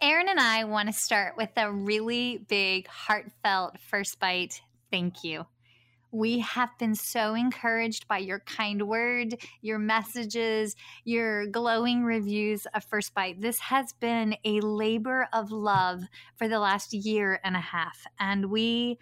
Erin and I want to start with a really big, heartfelt first bite thank you. We have been so encouraged by your kind word, your messages, your glowing reviews of First Bite. This has been a labor of love for the last year and a half. And we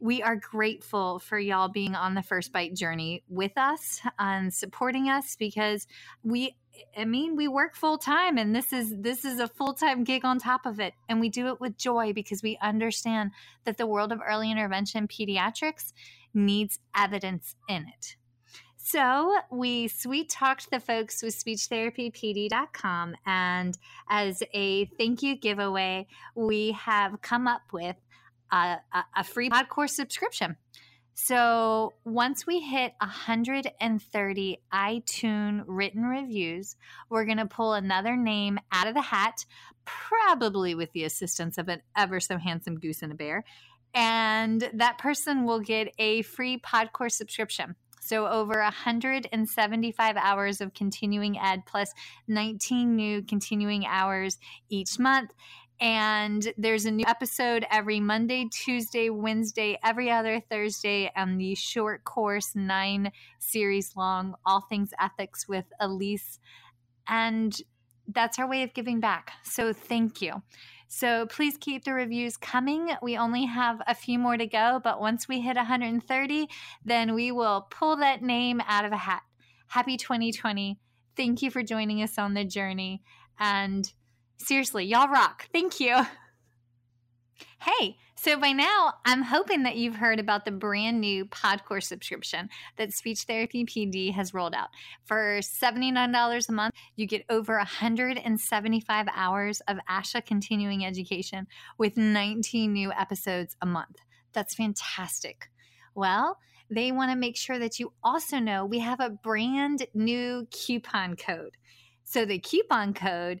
we are grateful for y'all being on the First Bite journey with us and supporting us because we I mean, we work full time and this is this is a full-time gig on top of it and we do it with joy because we understand that the world of early intervention pediatrics needs evidence in it. So we sweet talked the folks with speechtherapypd.com and as a thank you giveaway, we have come up with a, a, a free pod course subscription. So once we hit 130 iTunes written reviews, we're going to pull another name out of the hat, probably with the assistance of an ever so handsome goose and a bear. And that person will get a free Podcore subscription. So, over 175 hours of continuing ed plus 19 new continuing hours each month. And there's a new episode every Monday, Tuesday, Wednesday, every other Thursday, and the short course, nine series long, All Things Ethics with Elise. And that's our way of giving back. So thank you. So please keep the reviews coming. We only have a few more to go, but once we hit 130, then we will pull that name out of a hat. Happy 2020. Thank you for joining us on the journey. And Seriously, y'all rock. Thank you. Hey, so by now, I'm hoping that you've heard about the brand new Podcore subscription that Speech Therapy PD has rolled out. For $79 a month, you get over 175 hours of ASHA continuing education with 19 new episodes a month. That's fantastic. Well, they want to make sure that you also know we have a brand new coupon code. So the coupon code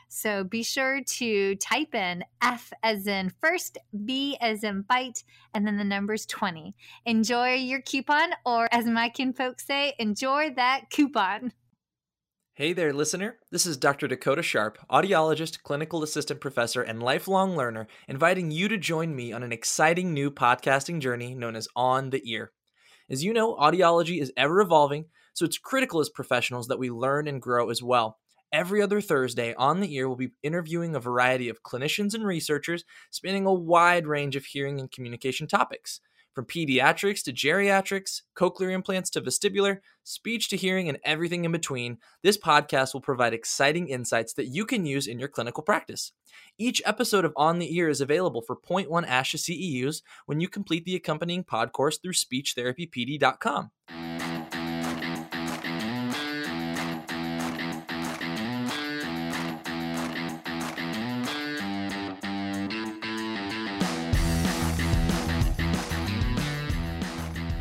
So be sure to type in F as in first, B as in bite, and then the number's 20. Enjoy your coupon, or as my kin folks say, enjoy that coupon. Hey there, listener. This is Dr. Dakota Sharp, audiologist, clinical assistant professor, and lifelong learner, inviting you to join me on an exciting new podcasting journey known as On the Ear. As you know, audiology is ever evolving, so it's critical as professionals that we learn and grow as well. Every other Thursday, On the Ear we'll be interviewing a variety of clinicians and researchers spanning a wide range of hearing and communication topics. From pediatrics to geriatrics, cochlear implants to vestibular, speech to hearing, and everything in between, this podcast will provide exciting insights that you can use in your clinical practice. Each episode of On the Ear is available for 0.1 ASHA CEUs when you complete the accompanying pod course through speechtherapypd.com.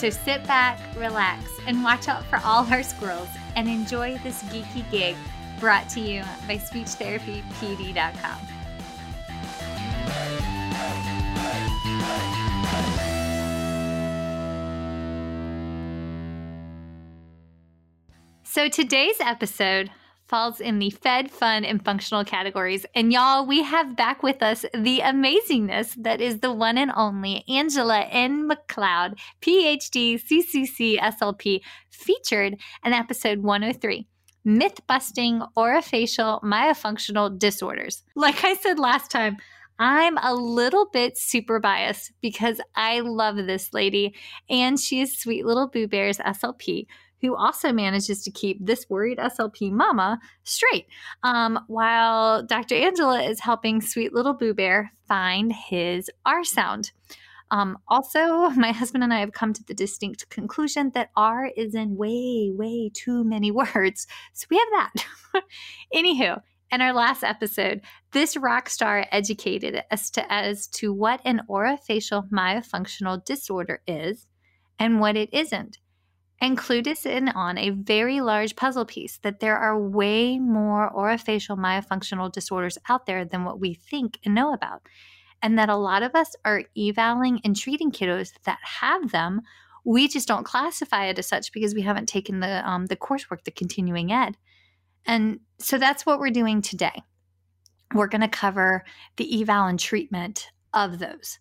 So sit back, relax, and watch out for all our squirrels and enjoy this geeky gig brought to you by SpeechTherapyPD.com. So today's episode falls in the fed, fun, and functional categories. And y'all, we have back with us the amazingness that is the one and only Angela N. McLeod, PhD, CCC, SLP, featured in episode 103 Myth Busting Orofacial Myofunctional Disorders. Like I said last time, I'm a little bit super biased because I love this lady and she is sweet little Boo Bears SLP who also manages to keep this worried SLP mama straight, um, while Dr. Angela is helping sweet little Boo Bear find his R sound. Um, also, my husband and I have come to the distinct conclusion that R is in way, way too many words. So we have that. Anywho, in our last episode, this rock star educated us to, as to what an orofacial myofunctional disorder is and what it isn't and clued us in on a very large puzzle piece that there are way more orofacial myofunctional disorders out there than what we think and know about. And that a lot of us are evaling and treating kiddos that have them. We just don't classify it as such because we haven't taken the um, the coursework, the continuing ed. And so that's what we're doing today. We're going to cover the eval and treatment of those.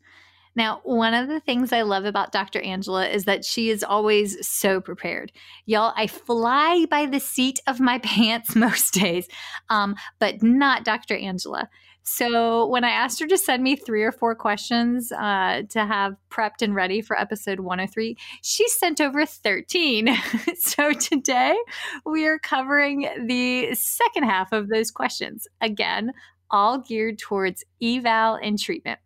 Now, one of the things I love about Dr. Angela is that she is always so prepared. Y'all, I fly by the seat of my pants most days, um, but not Dr. Angela. So when I asked her to send me three or four questions uh, to have prepped and ready for episode 103, she sent over 13. so today we are covering the second half of those questions. Again, all geared towards eval and treatment.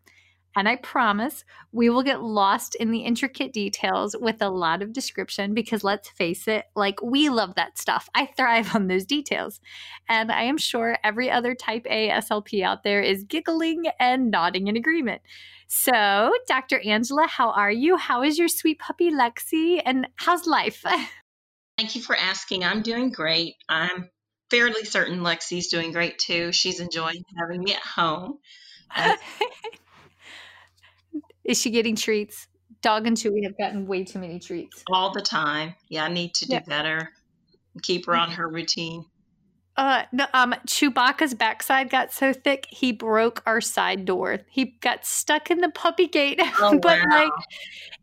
And I promise we will get lost in the intricate details with a lot of description because let's face it, like we love that stuff. I thrive on those details. And I am sure every other type A SLP out there is giggling and nodding in agreement. So, Dr. Angela, how are you? How is your sweet puppy Lexi? And how's life? Thank you for asking. I'm doing great. I'm fairly certain Lexi's doing great too. She's enjoying having me at home. is she getting treats? Dog and Chewy have gotten way too many treats. All the time. Yeah, I need to do yeah. better. Keep her on her routine. Uh, no, um, Chewbacca's backside got so thick he broke our side door. He got stuck in the puppy gate, oh, but wow. like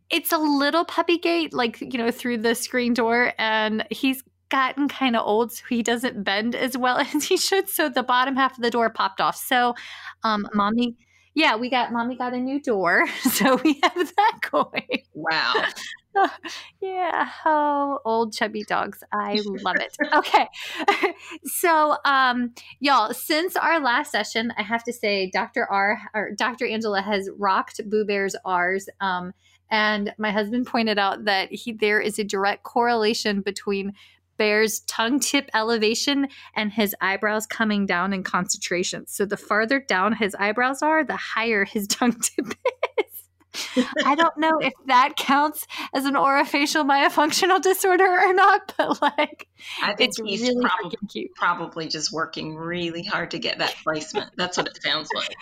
it's a little puppy gate, like you know, through the screen door, and he's gotten kind of old, so he doesn't bend as well as he should. So the bottom half of the door popped off. So, um, mommy yeah, we got mommy got a new door, so we have that going. Wow. yeah. Oh, old chubby dogs. I love it. Okay. so, um, y'all, since our last session, I have to say Dr. R or Dr. Angela has rocked Boo Bear's R's. Um, and my husband pointed out that he there is a direct correlation between Bear's tongue tip elevation and his eyebrows coming down in concentration. So the farther down his eyebrows are, the higher his tongue tip is. I don't know if that counts as an orofacial myofunctional disorder or not, but like I think it's he's really probably, probably just working really hard to get that placement. That's what it sounds like.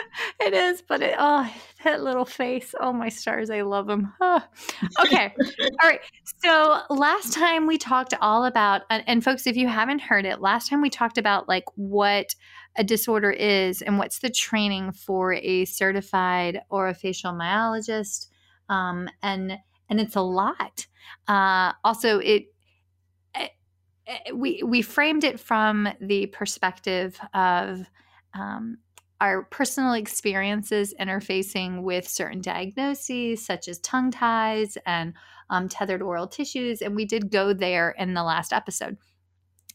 it is, but it, oh, that little face. Oh, my stars. I love him. Oh. Okay. all right. So last time we talked all about, and, folks, if you haven't heard it, last time we talked about like what a disorder is and what's the training for a certified orofacial myologist. um, and and it's a lot. Uh, also, it, it, it, we we framed it from the perspective of um, our personal experiences interfacing with certain diagnoses, such as tongue ties and um, tethered oral tissues, and we did go there in the last episode.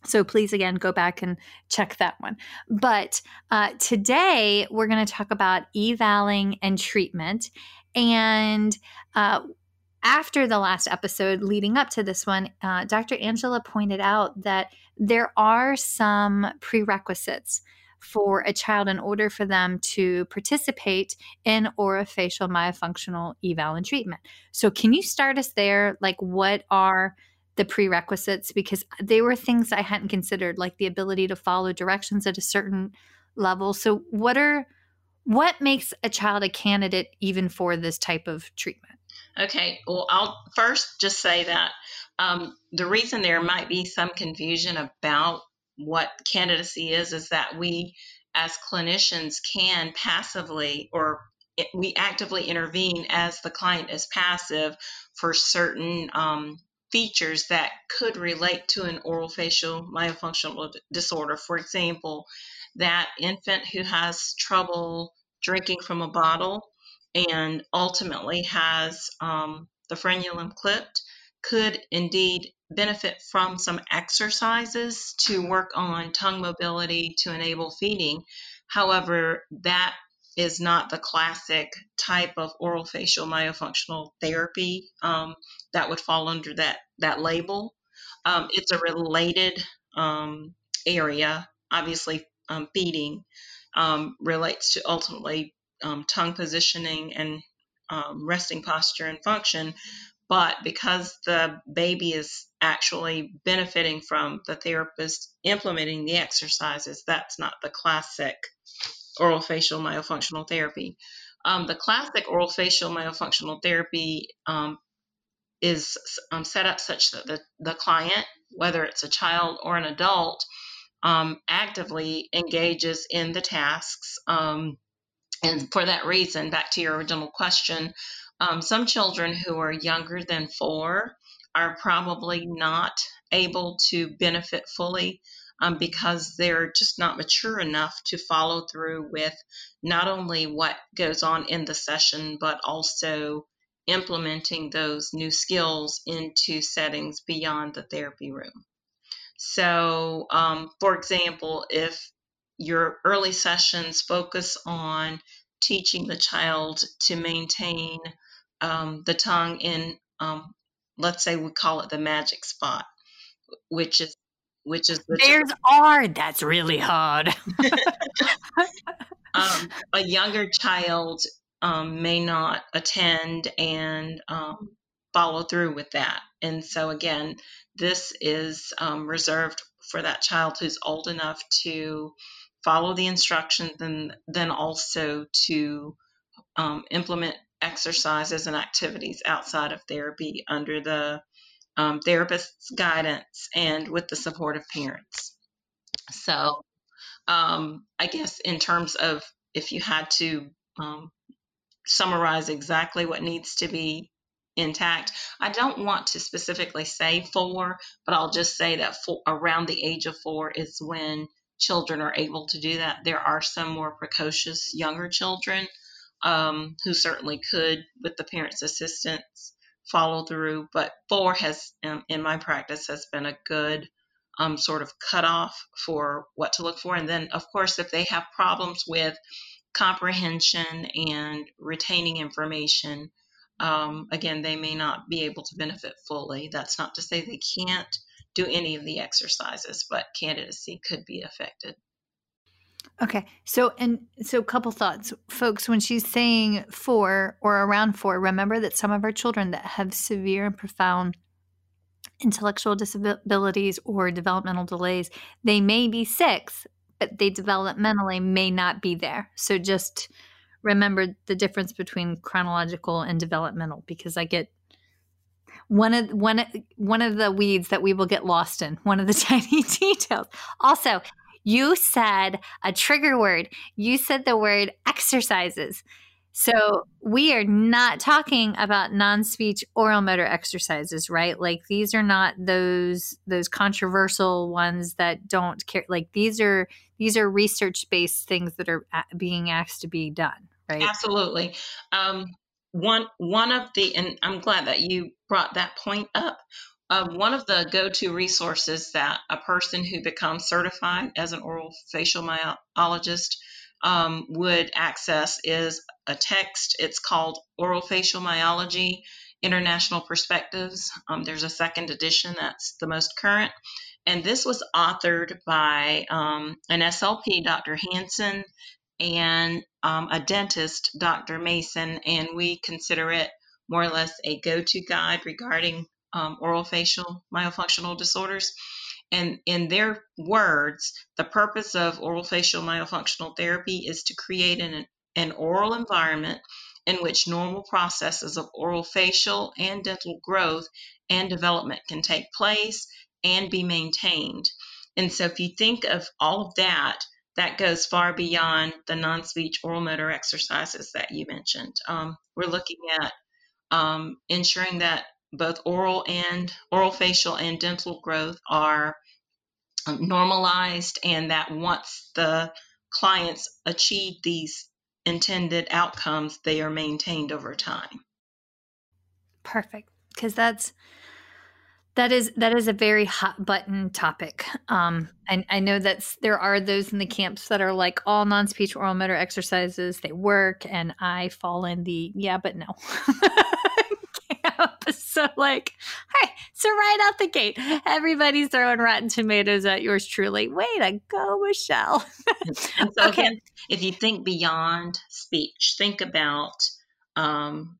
So please, again, go back and check that one. But uh, today we're going to talk about evaling and treatment. And uh, after the last episode leading up to this one, uh, Dr. Angela pointed out that there are some prerequisites for a child in order for them to participate in orofacial myofunctional eval and treatment. So, can you start us there? Like, what are the prerequisites because they were things I hadn't considered, like the ability to follow directions at a certain level. So, what are what makes a child a candidate even for this type of treatment? Okay, well, I'll first just say that um, the reason there might be some confusion about what candidacy is is that we, as clinicians, can passively or we actively intervene as the client is passive for certain um, features that could relate to an oral facial myofunctional disorder. For example, that infant who has trouble drinking from a bottle and ultimately has um, the frenulum clipped could indeed benefit from some exercises to work on tongue mobility to enable feeding. However, that is not the classic type of oral facial myofunctional therapy um, that would fall under that that label. Um, it's a related um, area. Obviously, um, feeding um, relates to ultimately um, tongue positioning and resting posture and function. But because the baby is actually benefiting from the therapist implementing the exercises, that's not the classic oral facial myofunctional therapy. Um, the classic oral facial myofunctional therapy um, is um, set up such that the, the client, whether it's a child or an adult, um, actively engages in the tasks. Um, and for that reason, back to your original question, um, some children who are younger than four are probably not able to benefit fully um, because they're just not mature enough to follow through with not only what goes on in the session, but also implementing those new skills into settings beyond the therapy room. So, um, for example, if your early sessions focus on teaching the child to maintain um, the tongue in, um, let's say we call it the magic spot, which is which is the there's R. That's really hard. um, a younger child um, may not attend and um, follow through with that, and so again, this is um, reserved for that child who's old enough to follow the instructions and then also to um, implement exercises and activities outside of therapy under the um, therapist's guidance and with the support of parents. So, um, I guess in terms of if you had to um, summarize exactly what needs to be intact, I don't want to specifically say four, but I'll just say that around the age of four is when children are able to do that. There are some more precocious younger children um, who certainly could, with the parents' assistance, follow through. But four has, um, in my practice, has been a good um, sort of cutoff for what to look for. And then, of course, if they have problems with comprehension and retaining information, um, again, they may not be able to benefit fully. That's not to say they can't do any of the exercises, but candidacy could be affected. Okay. So, and so a couple thoughts, folks, when she's saying four or around four, remember that some of our children that have severe and profound intellectual disabilities or developmental delays, they may be six, but they developmentally may not be there. So just remember the difference between chronological and developmental because I get one of one one of the weeds that we will get lost in one of the tiny details also you said a trigger word. You said the word exercises. So we are not talking about non-speech oral motor exercises, right? Like these are not those those controversial ones that don't care. Like these are these are research-based things that are being asked to be done, right? Absolutely. Um, one one of the and I'm glad that you brought that point up. Uh, one of the go-to resources that a person who becomes certified as an oral facial myologist um, would access is a text. It's called Orofacial Myology International Perspectives. Um, there's a second edition that's the most current. And this was authored by um, an SLP, Dr. Hanson, and um, a dentist, Dr. Mason. And we consider it more or less a go to guide regarding um, oral facial myofunctional disorders. And in their words, the purpose of oral facial myofunctional therapy is to create an, an oral environment in which normal processes of oral facial and dental growth and development can take place and be maintained. And so, if you think of all of that, that goes far beyond the non speech oral motor exercises that you mentioned. Um, we're looking at um, ensuring that both oral and oral facial and dental growth are um, normalized and that once the clients achieve these intended outcomes, they are maintained over time. Perfect. Because that's that is that is a very hot button topic. Um, and I know that there are those in the camps that are like all non-speech oral motor exercises they work, and I fall in the yeah, but no. So like, hey, so right out the gate, everybody's throwing rotten tomatoes at yours truly. Way to go, Michelle. so okay. Again, if you think beyond speech, think about um,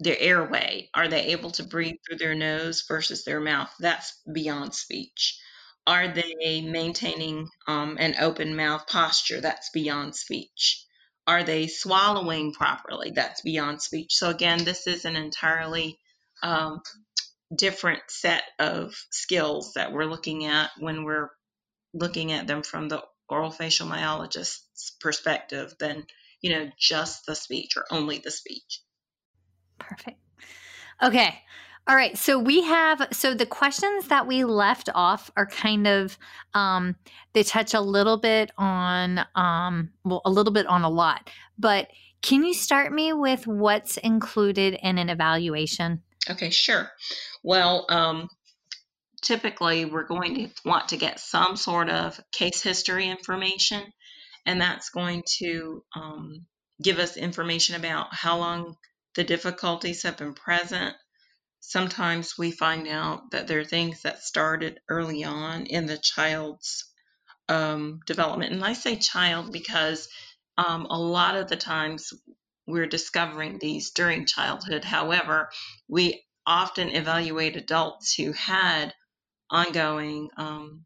their airway. Are they able to breathe through their nose versus their mouth? That's beyond speech. Are they maintaining um, an open mouth posture? That's beyond speech. Are they swallowing properly? That's beyond speech. So, again, this is an entirely um, different set of skills that we're looking at when we're looking at them from the oral facial myologist's perspective than, you know, just the speech or only the speech. Perfect. Okay. All right. So we have, so the questions that we left off are kind of, um, they touch a little bit on, um, well, a little bit on a lot, but can you start me with what's included in an evaluation? Okay, sure. Well, um, typically we're going to want to get some sort of case history information, and that's going to um, give us information about how long the difficulties have been present, sometimes we find out that there are things that started early on in the child's um, development. And I say child because um, a lot of the times we're discovering these during childhood. However, we often evaluate adults who had ongoing um,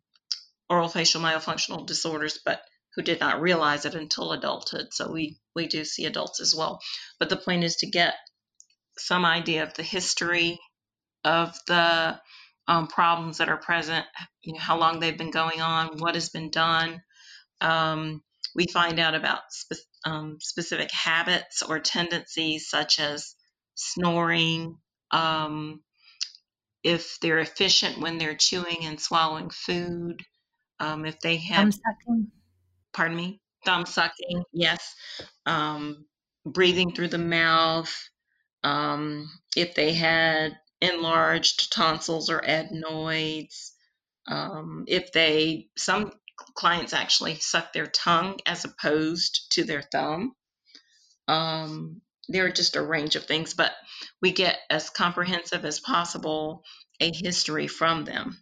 oral facial myofunctional disorders, but who did not realize it until adulthood. So we, we do see adults as well. But the point is to get some idea of the history of the um, problems that are present, you know, how long they've been going on, what has been done. Um, we find out about spe- um, specific habits or tendencies such as snoring, um, if they're efficient when they're chewing and swallowing food, um, if they have. Thumb sucking. Pardon me? Thumb sucking, yes. Um, breathing through the mouth, um, if they had enlarged tonsils or adenoids, um, if they, some clients actually suck their tongue as opposed to their thumb. Um, there are just a range of things, but we get as comprehensive as possible a history from them.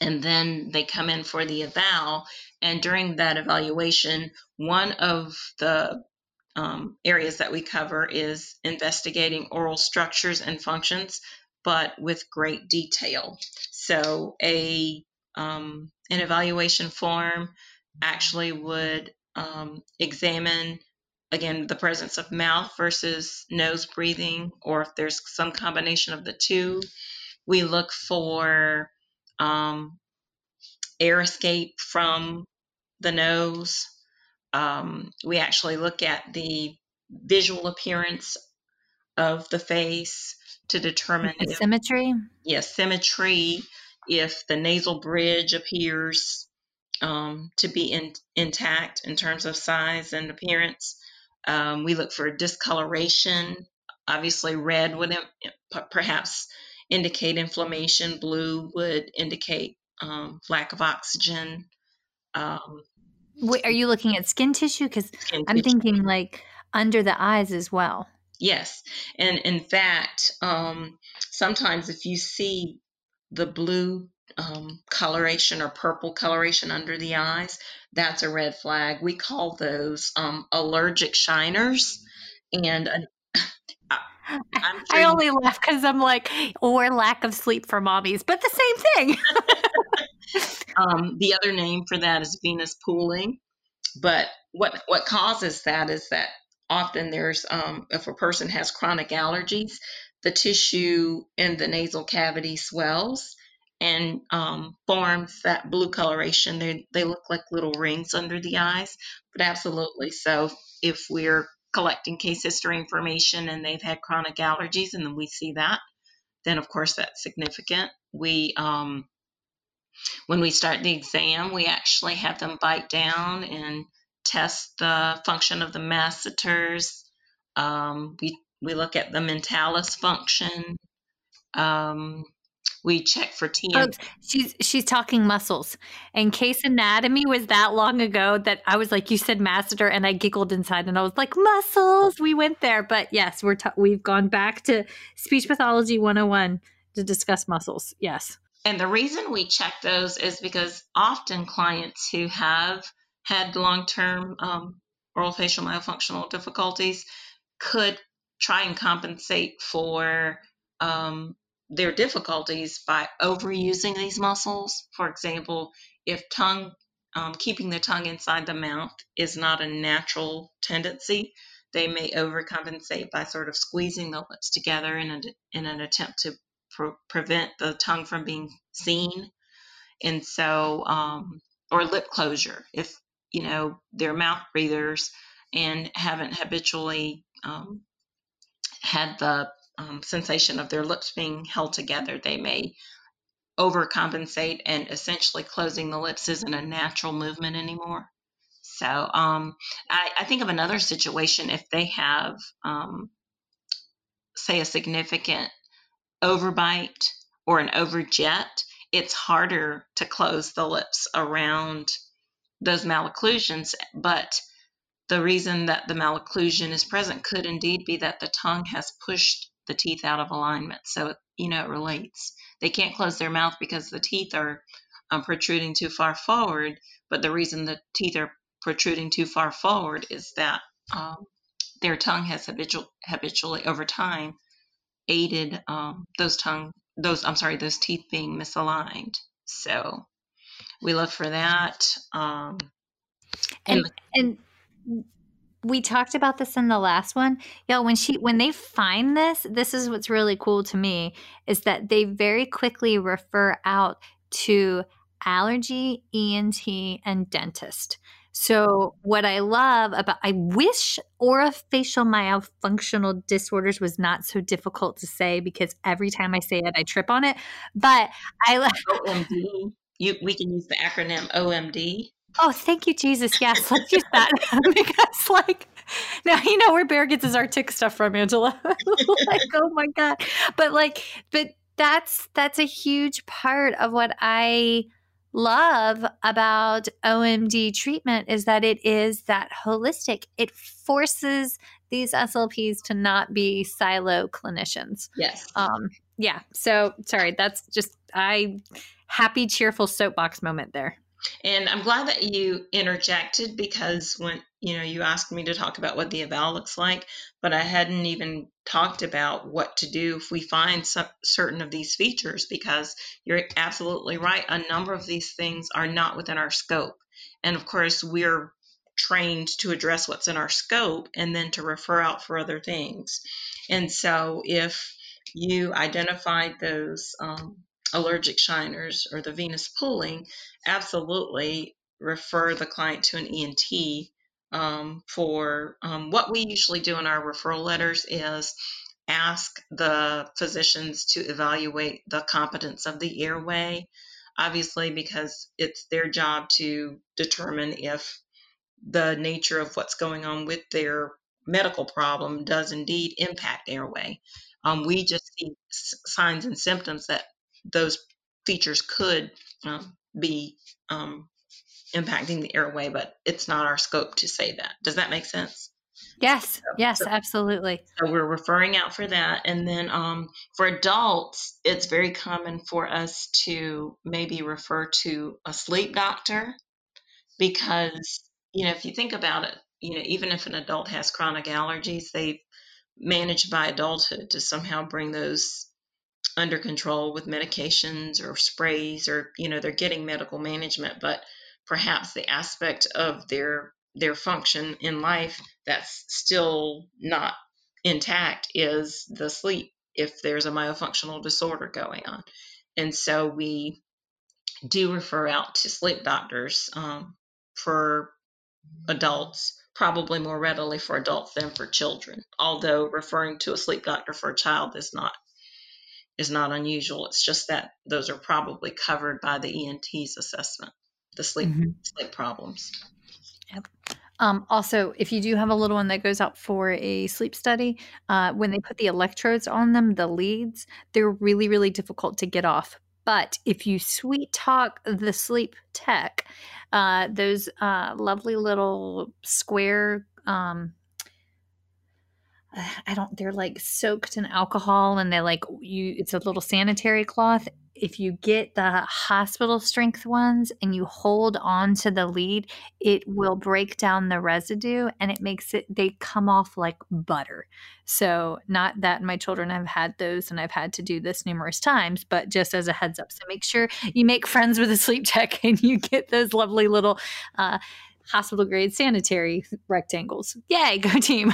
And then they come in for the eval. And during that evaluation, one of the um, areas that we cover is investigating oral structures and functions, but with great detail. So a um, an evaluation form actually would um, examine again the presence of mouth versus nose breathing, or if there's some combination of the two. We look for um, air escape from the nose um, we actually look at the visual appearance of the face to determine The if, symmetry. yes, symmetry, if the nasal bridge appears um, to be in, intact in terms of size and appearance. Um, we look for discoloration. Obviously, red would perhaps indicate inflammation. Blue would indicate um, lack of oxygen. Um, Wait, are you looking at skin tissue? Because I'm tissue. thinking like under the eyes as well. Yes, and in fact, um, sometimes if you see the blue um, coloration or purple coloration under the eyes, that's a red flag. We call those um, allergic shiners, and an- I- I'm I you- only laugh because I'm like, or lack of sleep for mommies, but the same thing. Um, the other name for that is venous pooling. But what what causes that is that often there's um, if a person has chronic allergies, the tissue in the nasal cavity swells and um, forms that blue coloration. They they look like little rings under the eyes. But absolutely, so if we're collecting case history information and they've had chronic allergies, and then we see that, then of course that's significant. We um, when we start the exam, we actually have them bite down and test the function of the masseters. Um, we we look at the mentalis function. Um, we check for TM. Folks, she's she's talking muscles. And case anatomy was that long ago that I was like, you said masseter, and I giggled inside, and I was like, muscles. We went there, but yes, we're ta- we've gone back to speech pathology 101 to discuss muscles. Yes. And the reason we check those is because often clients who have had long term um, oral facial myofunctional difficulties could try and compensate for um, their difficulties by overusing these muscles. For example, if tongue, um, keeping the tongue inside the mouth is not a natural tendency, they may overcompensate by sort of squeezing the lips together in, a, in an attempt to pre- prevent the tongue from being seen. And so, um, or lip closure, if, you know, they're mouth breathers and haven't habitually um, had the um, sensation of their lips being held together, they may overcompensate and essentially closing the lips isn't a natural movement anymore. So um, I, I think of another situation if they have, um, say, a significant overbite or an overjet, it's harder to close the lips around those malocclusions. But the reason that the malocclusion is present could indeed be that the tongue has pushed the teeth out of alignment. So, you know, it relates. They can't close their mouth because the teeth are um, protruding too far forward. But the reason the teeth are protruding too far forward is that um, their tongue has habitual, habitually, over time, aided um, those tongue, those, I'm sorry, those teeth being misaligned. So we look for that. Um, And and we talked about this in the last one. Yeah, when she when they find this, this is what's really cool to me is that they very quickly refer out to allergy, ENT, and dentist. So what I love about I wish orofacial myofunctional disorders was not so difficult to say because every time I say it I trip on it. But I OMD. You, we can use the acronym OMD. Oh, thank you, Jesus. Yes, let's use that because, like, now you know where Bear gets his artic stuff from, Angela. like, oh my god! But like, but that's that's a huge part of what I love about OMD treatment is that it is that holistic. It forces these SLPs to not be silo clinicians. Yes. Um, yeah. So sorry, that's just I happy, cheerful soapbox moment there. And I'm glad that you interjected because when you know you asked me to talk about what the eval looks like, but I hadn't even talked about what to do if we find some, certain of these features because you're absolutely right. A number of these things are not within our scope, and of course we're trained to address what's in our scope and then to refer out for other things. And so if you identified those um, allergic shiners or the venous pooling, absolutely refer the client to an ENT um, for um, what we usually do in our referral letters is ask the physicians to evaluate the competence of the airway, obviously, because it's their job to determine if the nature of what's going on with their medical problem does indeed impact airway. Um, we just see signs and symptoms that those features could um, be um, impacting the airway, but it's not our scope to say that. Does that make sense? Yes, yes, so, absolutely. So we're referring out for that. And then um, for adults, it's very common for us to maybe refer to a sleep doctor because, you know, if you think about it, you know, even if an adult has chronic allergies, they've managed by adulthood to somehow bring those under control with medications or sprays or, you know, they're getting medical management, but perhaps the aspect of their their function in life that's still not intact is the sleep if there's a myofunctional disorder going on. And so we do refer out to sleep doctors um, for adults probably more readily for adults than for children although referring to a sleep doctor for a child is not is not unusual it's just that those are probably covered by the ent's assessment the sleep mm-hmm. sleep problems. Yep. Um, also, if you do have a little one that goes out for a sleep study, uh, when they put the electrodes on them, the leads, they're really, really difficult to get off. But if you sweet talk the sleep tech, uh, those uh, lovely little square um, I don't they're like soaked in alcohol and they're like you it's a little sanitary cloth. If you get the hospital strength ones and you hold on to the lead, it will break down the residue and it makes it they come off like butter. So not that my children have had those and I've had to do this numerous times, but just as a heads up. So make sure you make friends with a sleep tech and you get those lovely little uh, hospital grade sanitary rectangles. Yay, go team.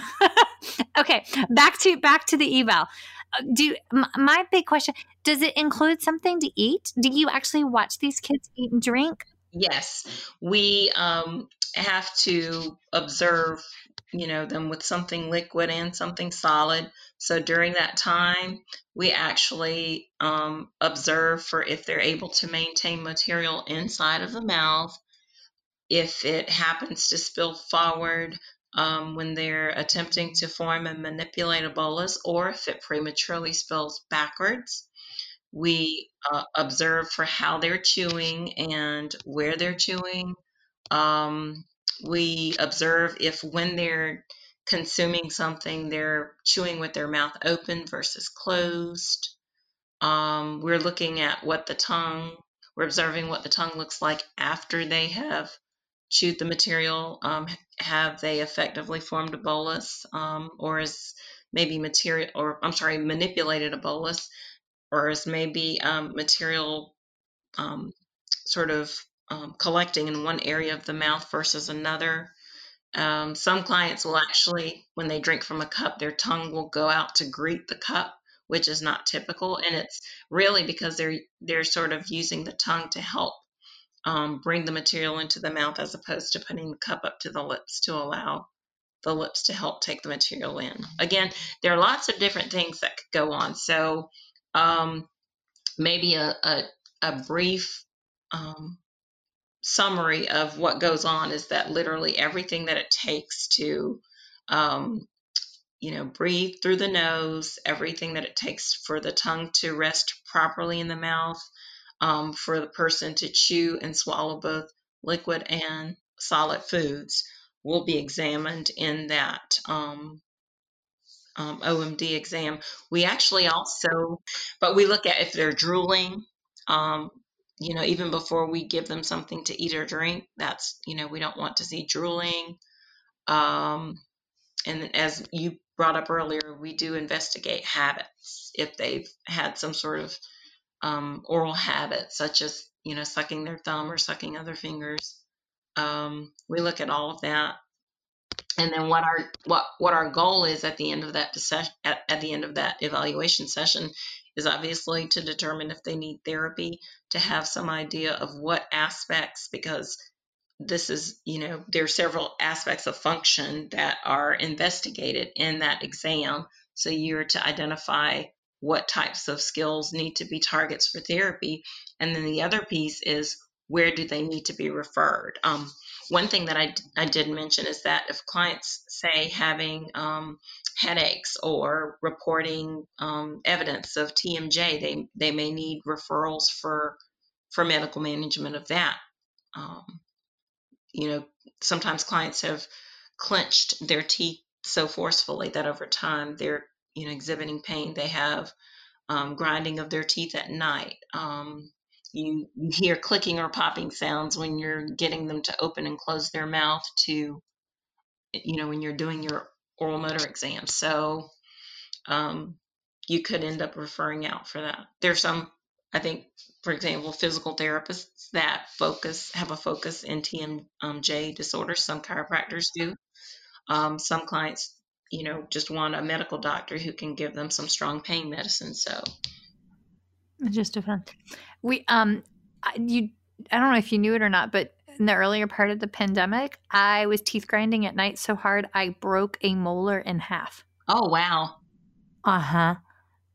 okay, back to back to the eval. Uh, do my big question, does it include something to eat? Do you actually watch these kids eat and drink? Yes. We um, have to observe, you know, them with something liquid and something solid. So during that time, we actually um, observe for if they're able to maintain material inside of the mouth if it happens to spill forward um, when they're attempting to form and manipulate a bolus, or if it prematurely spills backwards. We uh, observe for how they're chewing and where they're chewing. Um, we observe if when they're consuming something, they're chewing with their mouth open versus closed. Um, we're looking at what the tongue, we're observing what the tongue looks like after they have chewed the material? Um, have they effectively formed a bolus, um, or is maybe material, or I'm sorry, manipulated a bolus, or is maybe um, material um, sort of um, collecting in one area of the mouth versus another? Um, some clients will actually, when they drink from a cup, their tongue will go out to greet the cup, which is not typical, and it's really because they're they're sort of using the tongue to help um, bring the material into the mouth as opposed to putting the cup up to the lips to allow the lips to help take the material in. Again, there are lots of different things that could go on. So um, maybe a, a, a brief um, summary of what goes on is that literally everything that it takes to um, you know breathe through the nose everything that it takes for the tongue to rest properly in the mouth um, for the person to chew and swallow both liquid and solid foods will be examined in that um, um, OMD exam. We actually also, but we look at if they're drooling, um, you know, even before we give them something to eat or drink, that's, you know, we don't want to see drooling. Um, and as you brought up earlier, we do investigate habits if they've had some sort of um, oral habits, such as you know sucking their thumb or sucking other fingers. Um, we look at all of that, and then what our what what our goal is at the end of that at, at the end of that evaluation session is obviously to determine if they need therapy, to have some idea of what aspects because this is, you know, there are several aspects of function that are investigated in that exam. So you're to identify what types of skills need to be targets for therapy. And then the other piece is where do they need to be referred? Um, one thing that I, I did mention is that if clients say having um, headaches or reporting um, evidence of TMJ, they, they may need referrals for, for medical management of that. Um, you know, sometimes clients have clenched their teeth so forcefully that over time they're, you know, exhibiting pain. They have um, grinding of their teeth at night. Um, you, you hear clicking or popping sounds when you're getting them to open and close their mouth to, you know, when you're doing your oral motor exam. So um, you could end up referring out for that. There's some, I think, for example, physical therapists that focus have a focus in TMJ disorders. Some chiropractors do. Um, some clients, you know, just want a medical doctor who can give them some strong pain medicine. So just a fun. We um, you. I don't know if you knew it or not, but in the earlier part of the pandemic, I was teeth grinding at night so hard I broke a molar in half. Oh wow. Uh huh.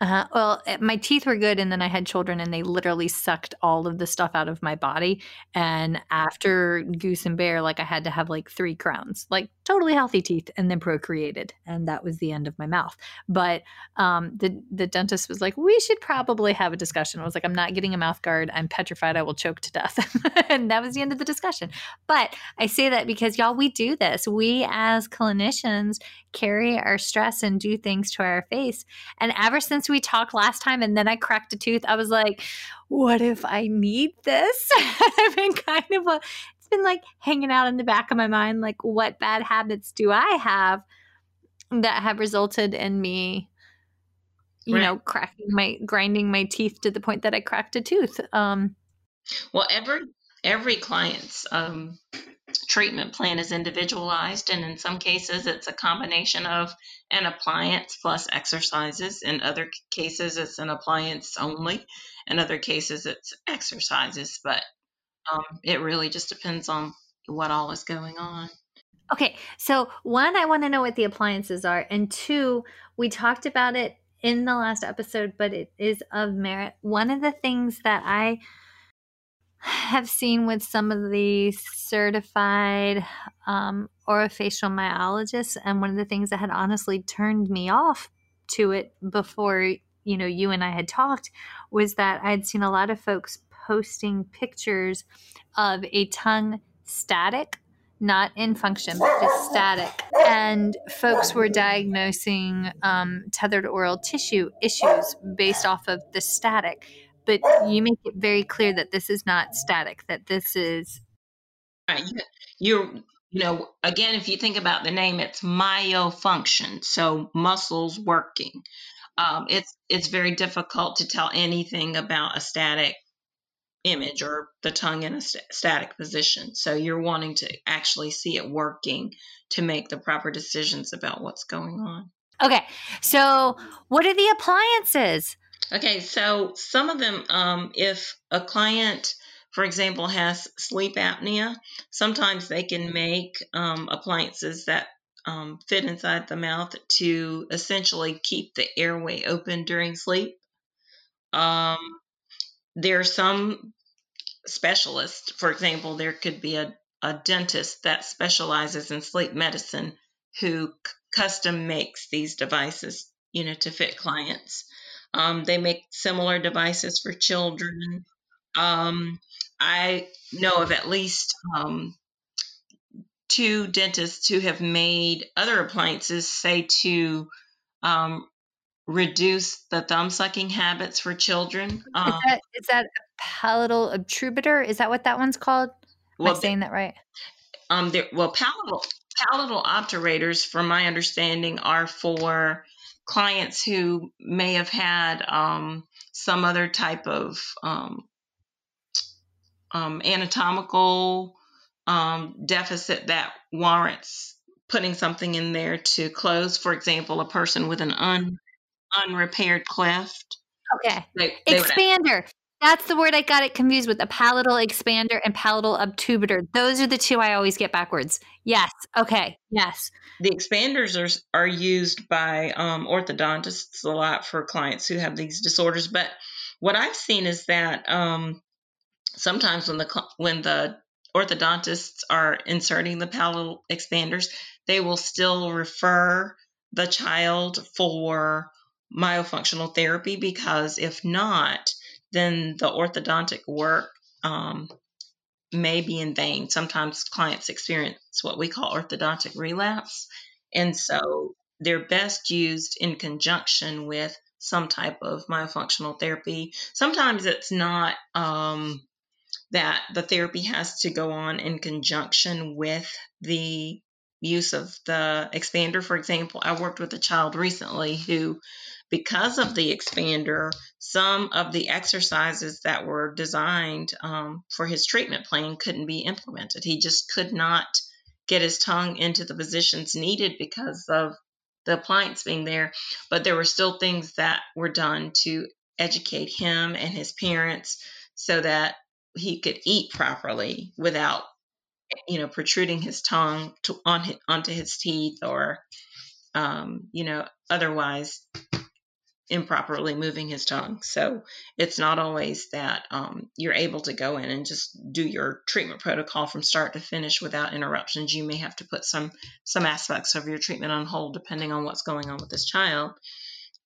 Uh, huh. well, eh, my teeth were good, and then I had children, and they literally sucked all of the stuff out of my body. And after Goose and Bear, like I had to have like three crowns, like totally healthy teeth, and then procreated, and that was the end of my mouth. But um, the the dentist was like, "We should probably have a discussion." I was like, "I'm not getting a mouth guard. I'm petrified. I will choke to death." and that was the end of the discussion. But I say that because y'all, we do this. We as clinicians carry our stress and do things to our face, and ever since we talked last time and then I cracked a tooth, I was like, what if I need this? I've been kind of a, it's been like hanging out in the back of my mind, like, what bad habits do I have that have resulted in me, you right. know, cracking my, grinding my teeth to the point that I cracked a tooth? Um, well, every, every client's um, treatment plan is individualized, and in some cases, it's a combination of an appliance plus exercises. In other cases, it's an appliance only. In other cases, it's exercises, but um, it really just depends on what all is going on. Okay, so one, I want to know what the appliances are, and two, we talked about it in the last episode, but it is of merit. One of the things that I have seen with some of the certified um, orofacial myologists, and one of the things that had honestly turned me off to it before you know you and I had talked was that I'd seen a lot of folks posting pictures of a tongue static not in function, but just static. And folks were diagnosing um, tethered oral tissue issues based off of the static but you make it very clear that this is not static that this is right you're you know again if you think about the name it's myofunction so muscles working um, it's it's very difficult to tell anything about a static image or the tongue in a st- static position. So you're wanting to actually see it working to make the proper decisions about what's going on. Okay so what are the appliances? Okay, so some of them, um, if a client, for example, has sleep apnea, sometimes they can make um, appliances that um, fit inside the mouth to essentially keep the airway open during sleep. Um, there are some specialists, for example, there could be a, a dentist that specializes in sleep medicine who c- custom makes these devices, you know, to fit clients. Um, they make similar devices for children. Um, I know of at least um, two dentists who have made other appliances, say to um, reduce the thumb sucking habits for children. is, um that, is that a palatal obturator? Is that what that one's called? Am well, I saying that right? Um, well, palatal palatal obturators, from my understanding, are for clients who may have had um, some other type of um, um, anatomical um, deficit that warrants putting something in there to close. For example, a person with an un, unrepaired cleft. Okay. They, they expander. That's the word I got it confused with. A palatal expander and palatal obtubator. Those are the two I always get backwards. Yes. Okay. Yes. The expanders are, are used by um, orthodontists a lot for clients who have these disorders. But what I've seen is that um, sometimes when the when the orthodontists are inserting the palatal expanders, they will still refer the child for myofunctional therapy because if not, then the orthodontic work um, may be in vain. Sometimes clients experience what we call orthodontic relapse. And so they're best used in conjunction with some type of myofunctional therapy. Sometimes it's not um, that the therapy has to go on in conjunction with the use of the expander. For example, I worked with a child recently who, because of the expander, some of the exercises that were designed um, for his treatment plan couldn't be implemented. He just could not get his tongue into the positions needed because of the appliance being there. But there were still things that were done to educate him and his parents so that he could eat properly without you know protruding his tongue to, on onto his teeth or um, you know otherwise improperly moving his tongue. So it's not always that um, you're able to go in and just do your treatment protocol from start to finish without interruptions. You may have to put some some aspects of your treatment on hold depending on what's going on with this child.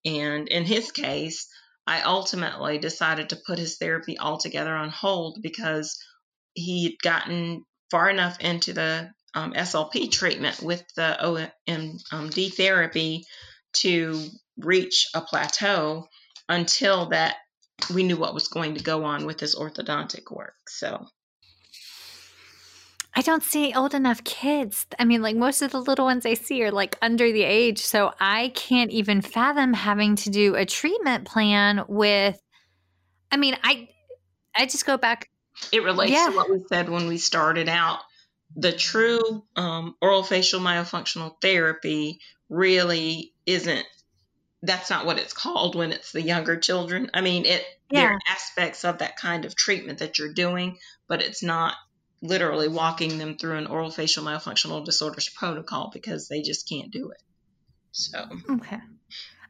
And in his case i ultimately decided to put his therapy altogether on hold because he'd gotten far enough into the um, SLP treatment with the OMD therapy to reach a plateau until that we knew what was going to go on with his orthodontic work. So I don't see old enough kids. I mean, like most of the little ones I see are like under the age. So I can't even fathom having to do a treatment plan with I mean, I I just go back it relates yeah. to what we said when we started out. The true um, oral facial myofunctional therapy really isn't. That's not what it's called when it's the younger children. I mean, it yeah. there are aspects of that kind of treatment that you're doing, but it's not literally walking them through an oral facial myofunctional disorders protocol because they just can't do it. So okay.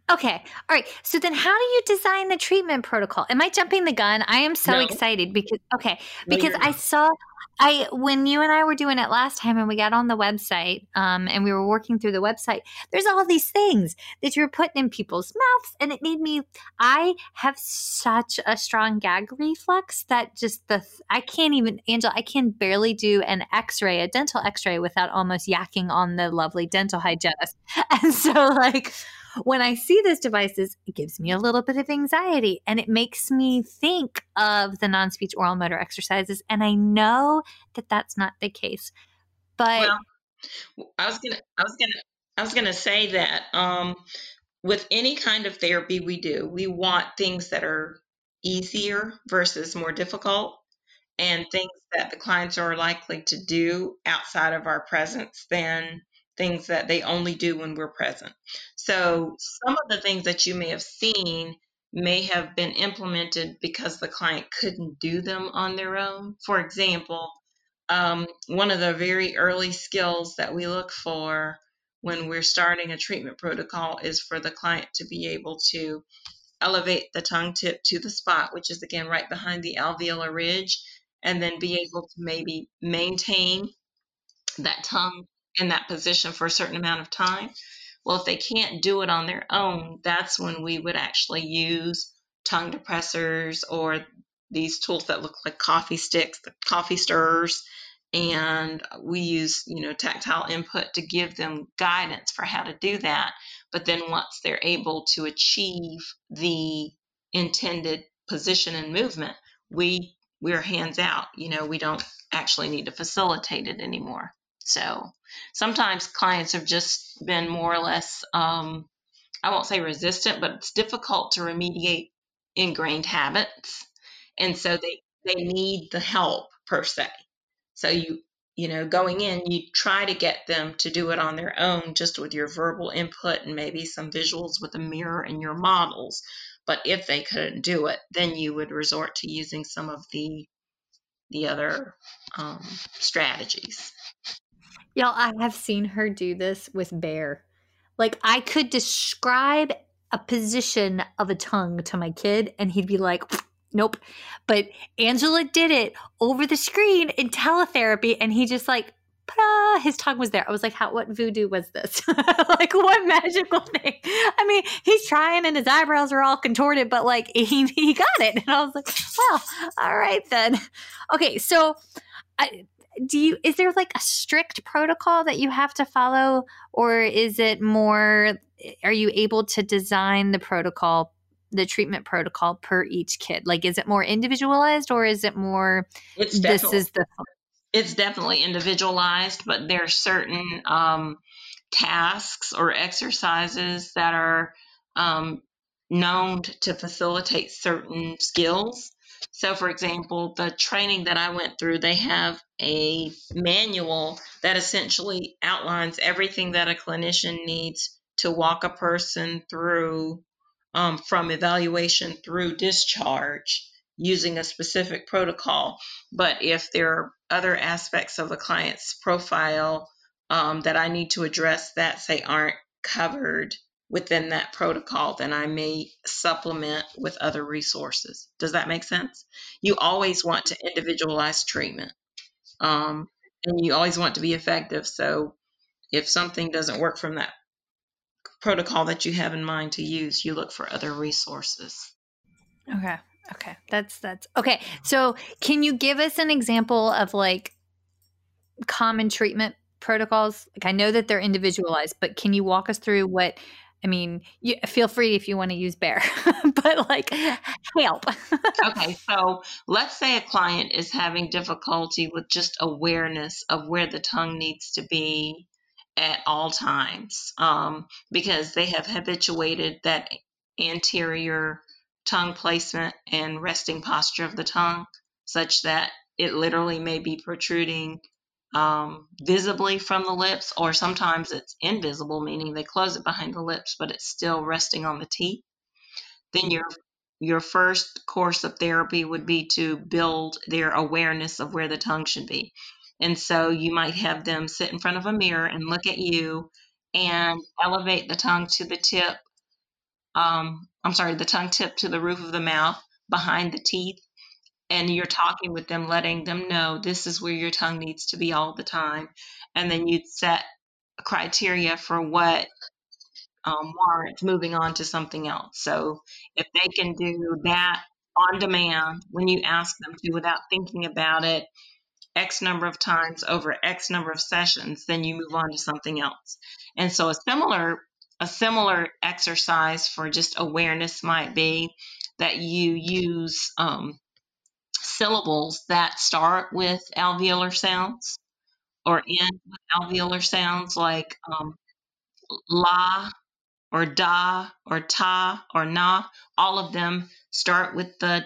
Okay. All right. So then how do you design the treatment protocol? Am I jumping the gun? I am so no. excited because okay, because I saw I when you and I were doing it last time and we got on the website um, and we were working through the website, there's all these things that you're putting in people's mouths and it made me I have such a strong gag reflex that just the I can't even Angel, I can barely do an x-ray, a dental x-ray without almost yakking on the lovely dental hygienist. And so like when I see those devices, it gives me a little bit of anxiety and it makes me think of the non speech oral motor exercises. And I know that that's not the case. But well, I was going to, I was going to, I was going to say that um, with any kind of therapy we do, we want things that are easier versus more difficult and things that the clients are likely to do outside of our presence than things that they only do when we're present. So some of the things that you may have seen may have been implemented because the client couldn't do them on their own. For example, um, one of the very early skills that we look for when we're starting a treatment protocol is for the client to be able to elevate the tongue tip to the spot, which is again right behind the alveolar ridge, and then be able to maybe maintain that tongue in that position for a certain amount of time. Well, if they can't do it on their own, that's when we would actually use tongue depressors or these tools that look like coffee sticks, the coffee stirrers, and we use, you know, tactile input to give them guidance for how to do that. But then once they're able to achieve the intended position and movement, we we're hands out. You know, we don't actually need to facilitate it anymore. So sometimes clients have just been more or less, um, I won't say resistant, but it's difficult to remediate ingrained habits. And so they, they need the help per se. So you, you know, going in, you try to get them to do it on their own just with your verbal input and maybe some visuals with a mirror and your models. But if they couldn't do it, then you would resort to using some of the the other um, strategies. Y'all, I have seen her do this with Bear. Like, I could describe a position of a tongue to my kid, and he'd be like, nope. But Angela did it over the screen in teletherapy, and he just like, his tongue was there. I was like, how, what voodoo was this? like, what magical thing? I mean, he's trying and his eyebrows are all contorted, but like, he, he got it. And I was like, well, all right then. Okay. So, I, do you is there like a strict protocol that you have to follow or is it more are you able to design the protocol the treatment protocol per each kid? Like is it more individualized or is it more it's this is the it's definitely individualized but there are certain um, tasks or exercises that are um, known to facilitate certain skills so, for example, the training that I went through, they have a manual that essentially outlines everything that a clinician needs to walk a person through um, from evaluation through discharge using a specific protocol. But if there are other aspects of a client's profile um, that I need to address that, say, aren't covered within that protocol, then I may supplement with other resources. Does that make sense? You always want to individualize treatment, um, and you always want to be effective. So if something doesn't work from that protocol that you have in mind to use, you look for other resources. Okay. Okay. That's that's okay. So can you give us an example of like common treatment protocols? Like I know that they're individualized, but can you walk us through what I mean, you, feel free if you want to use bear, but like help. okay, so let's say a client is having difficulty with just awareness of where the tongue needs to be at all times um, because they have habituated that anterior tongue placement and resting posture of the tongue such that it literally may be protruding um, visibly from the lips, or sometimes it's invisible, meaning they close it behind the lips, but it's still resting on the teeth. Then your your first course of therapy would be to build their awareness of where the tongue should be. And so you might have them sit in front of a mirror and look at you and elevate the tongue to the tip. Um, I'm sorry, the tongue tip to the roof of the mouth behind the teeth and you're talking with them, letting them know this is where your tongue needs to be all the time. And then you'd set criteria for what um, warrants moving on to something else. So if they can do that on demand when you ask them to without thinking about it X number of times over X number of sessions, then you move on to something else. And so a similar a similar exercise for just awareness might be that you use um, syllables that start with alveolar sounds or end with alveolar sounds like um, la or da or ta or na. All of them start with the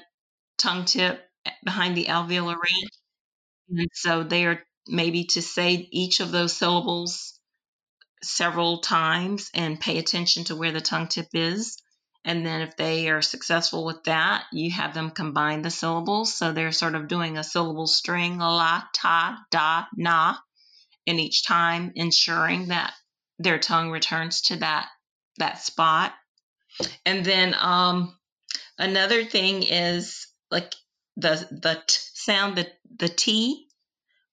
tongue tip behind the alveolar ridge. And so they are maybe to say each of those syllables several times and pay attention to where the tongue tip is. And then if they are successful with that, you have them combine the syllables. So they're sort of doing a syllable string, la, ta, da, na, and each time ensuring that their tongue returns to that that spot. And then um, another thing is like the the t sound, the the T.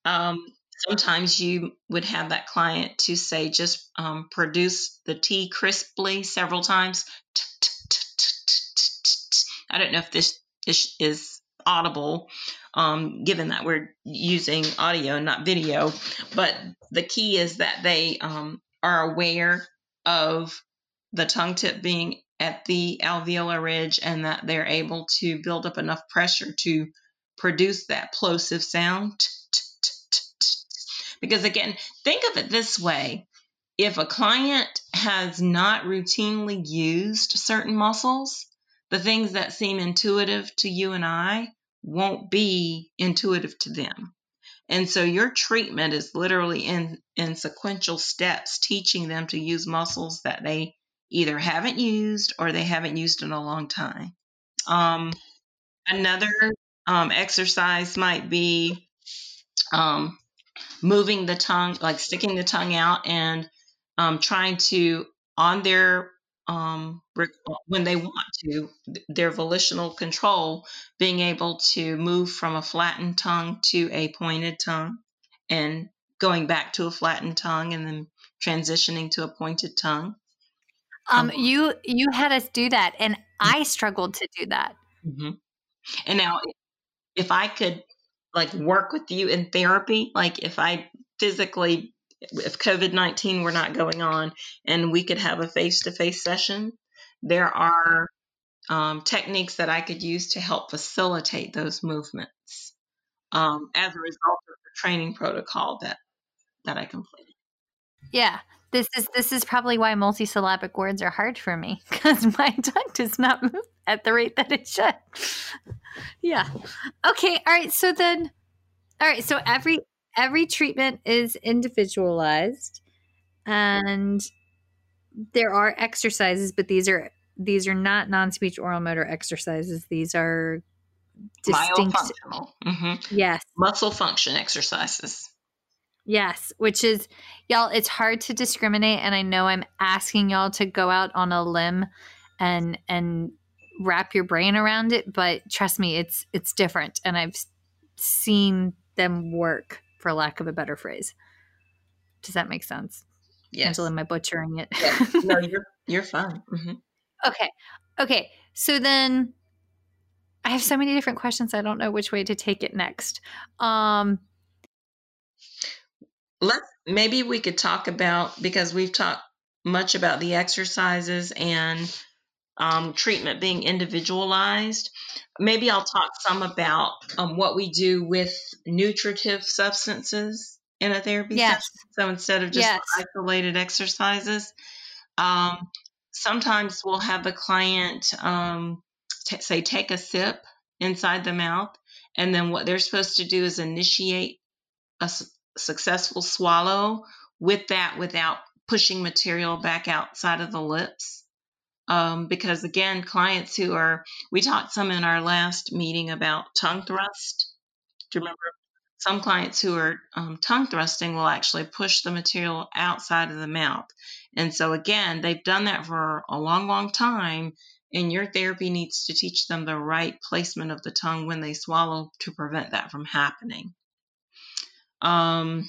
Um, sometimes you would have that client to say just um, produce the T crisply several times. T, t, I don't know if this is, is audible, um, given that we're using audio, not video. But the key is that they um, are aware of the tongue tip being at the alveolar ridge and that they're able to build up enough pressure to produce that plosive sound. Because again, think of it this way if a client has not routinely used certain muscles, the things that seem intuitive to you and I won't be intuitive to them. And so your treatment is literally in, in sequential steps, teaching them to use muscles that they either haven't used or they haven't used in a long time. Um, another um, exercise might be um, moving the tongue, like sticking the tongue out and um, trying to, on their, um, when they want to, their volitional control, being able to move from a flattened tongue to a pointed tongue and going back to a flattened tongue and then transitioning to a pointed tongue. Um, you you had us do that, and I struggled to do that. Mm-hmm. And now, if I could like work with you in therapy, like if I physically, if COVID nineteen were not going on, and we could have a face to face session, there are um, techniques that I could use to help facilitate those movements um, as a result of the training protocol that that I completed. Yeah, this is this is probably why multisyllabic words are hard for me because my tongue does not move at the rate that it should. yeah. Okay. All right. So then, all right. So every every treatment is individualized, and there are exercises, but these are these are not non speech oral motor exercises. These are distinct. Mm-hmm. Yes. Muscle function exercises. Yes, which is y'all it's hard to discriminate and I know I'm asking y'all to go out on a limb and and wrap your brain around it, but trust me, it's it's different and I've seen them work for lack of a better phrase. Does that make sense? Yes. Angela, am I butchering it? Yes. No, you're you're fine. Mm-hmm. Okay. Okay. So then I have so many different questions. I don't know which way to take it next. Um, let's maybe we could talk about because we've talked much about the exercises and um, treatment being individualized. Maybe I'll talk some about um, what we do with nutritive substances in a therapy yes. session. So instead of just yes. isolated exercises, um, sometimes we'll have the client um, t- say take a sip inside the mouth, and then what they're supposed to do is initiate a, successful swallow with that without pushing material back outside of the lips. Um, because again, clients who are, we talked some in our last meeting about tongue thrust. Do you remember? Some clients who are um, tongue thrusting will actually push the material outside of the mouth. And so, again, they've done that for a long, long time. And your therapy needs to teach them the right placement of the tongue when they swallow to prevent that from happening. Um,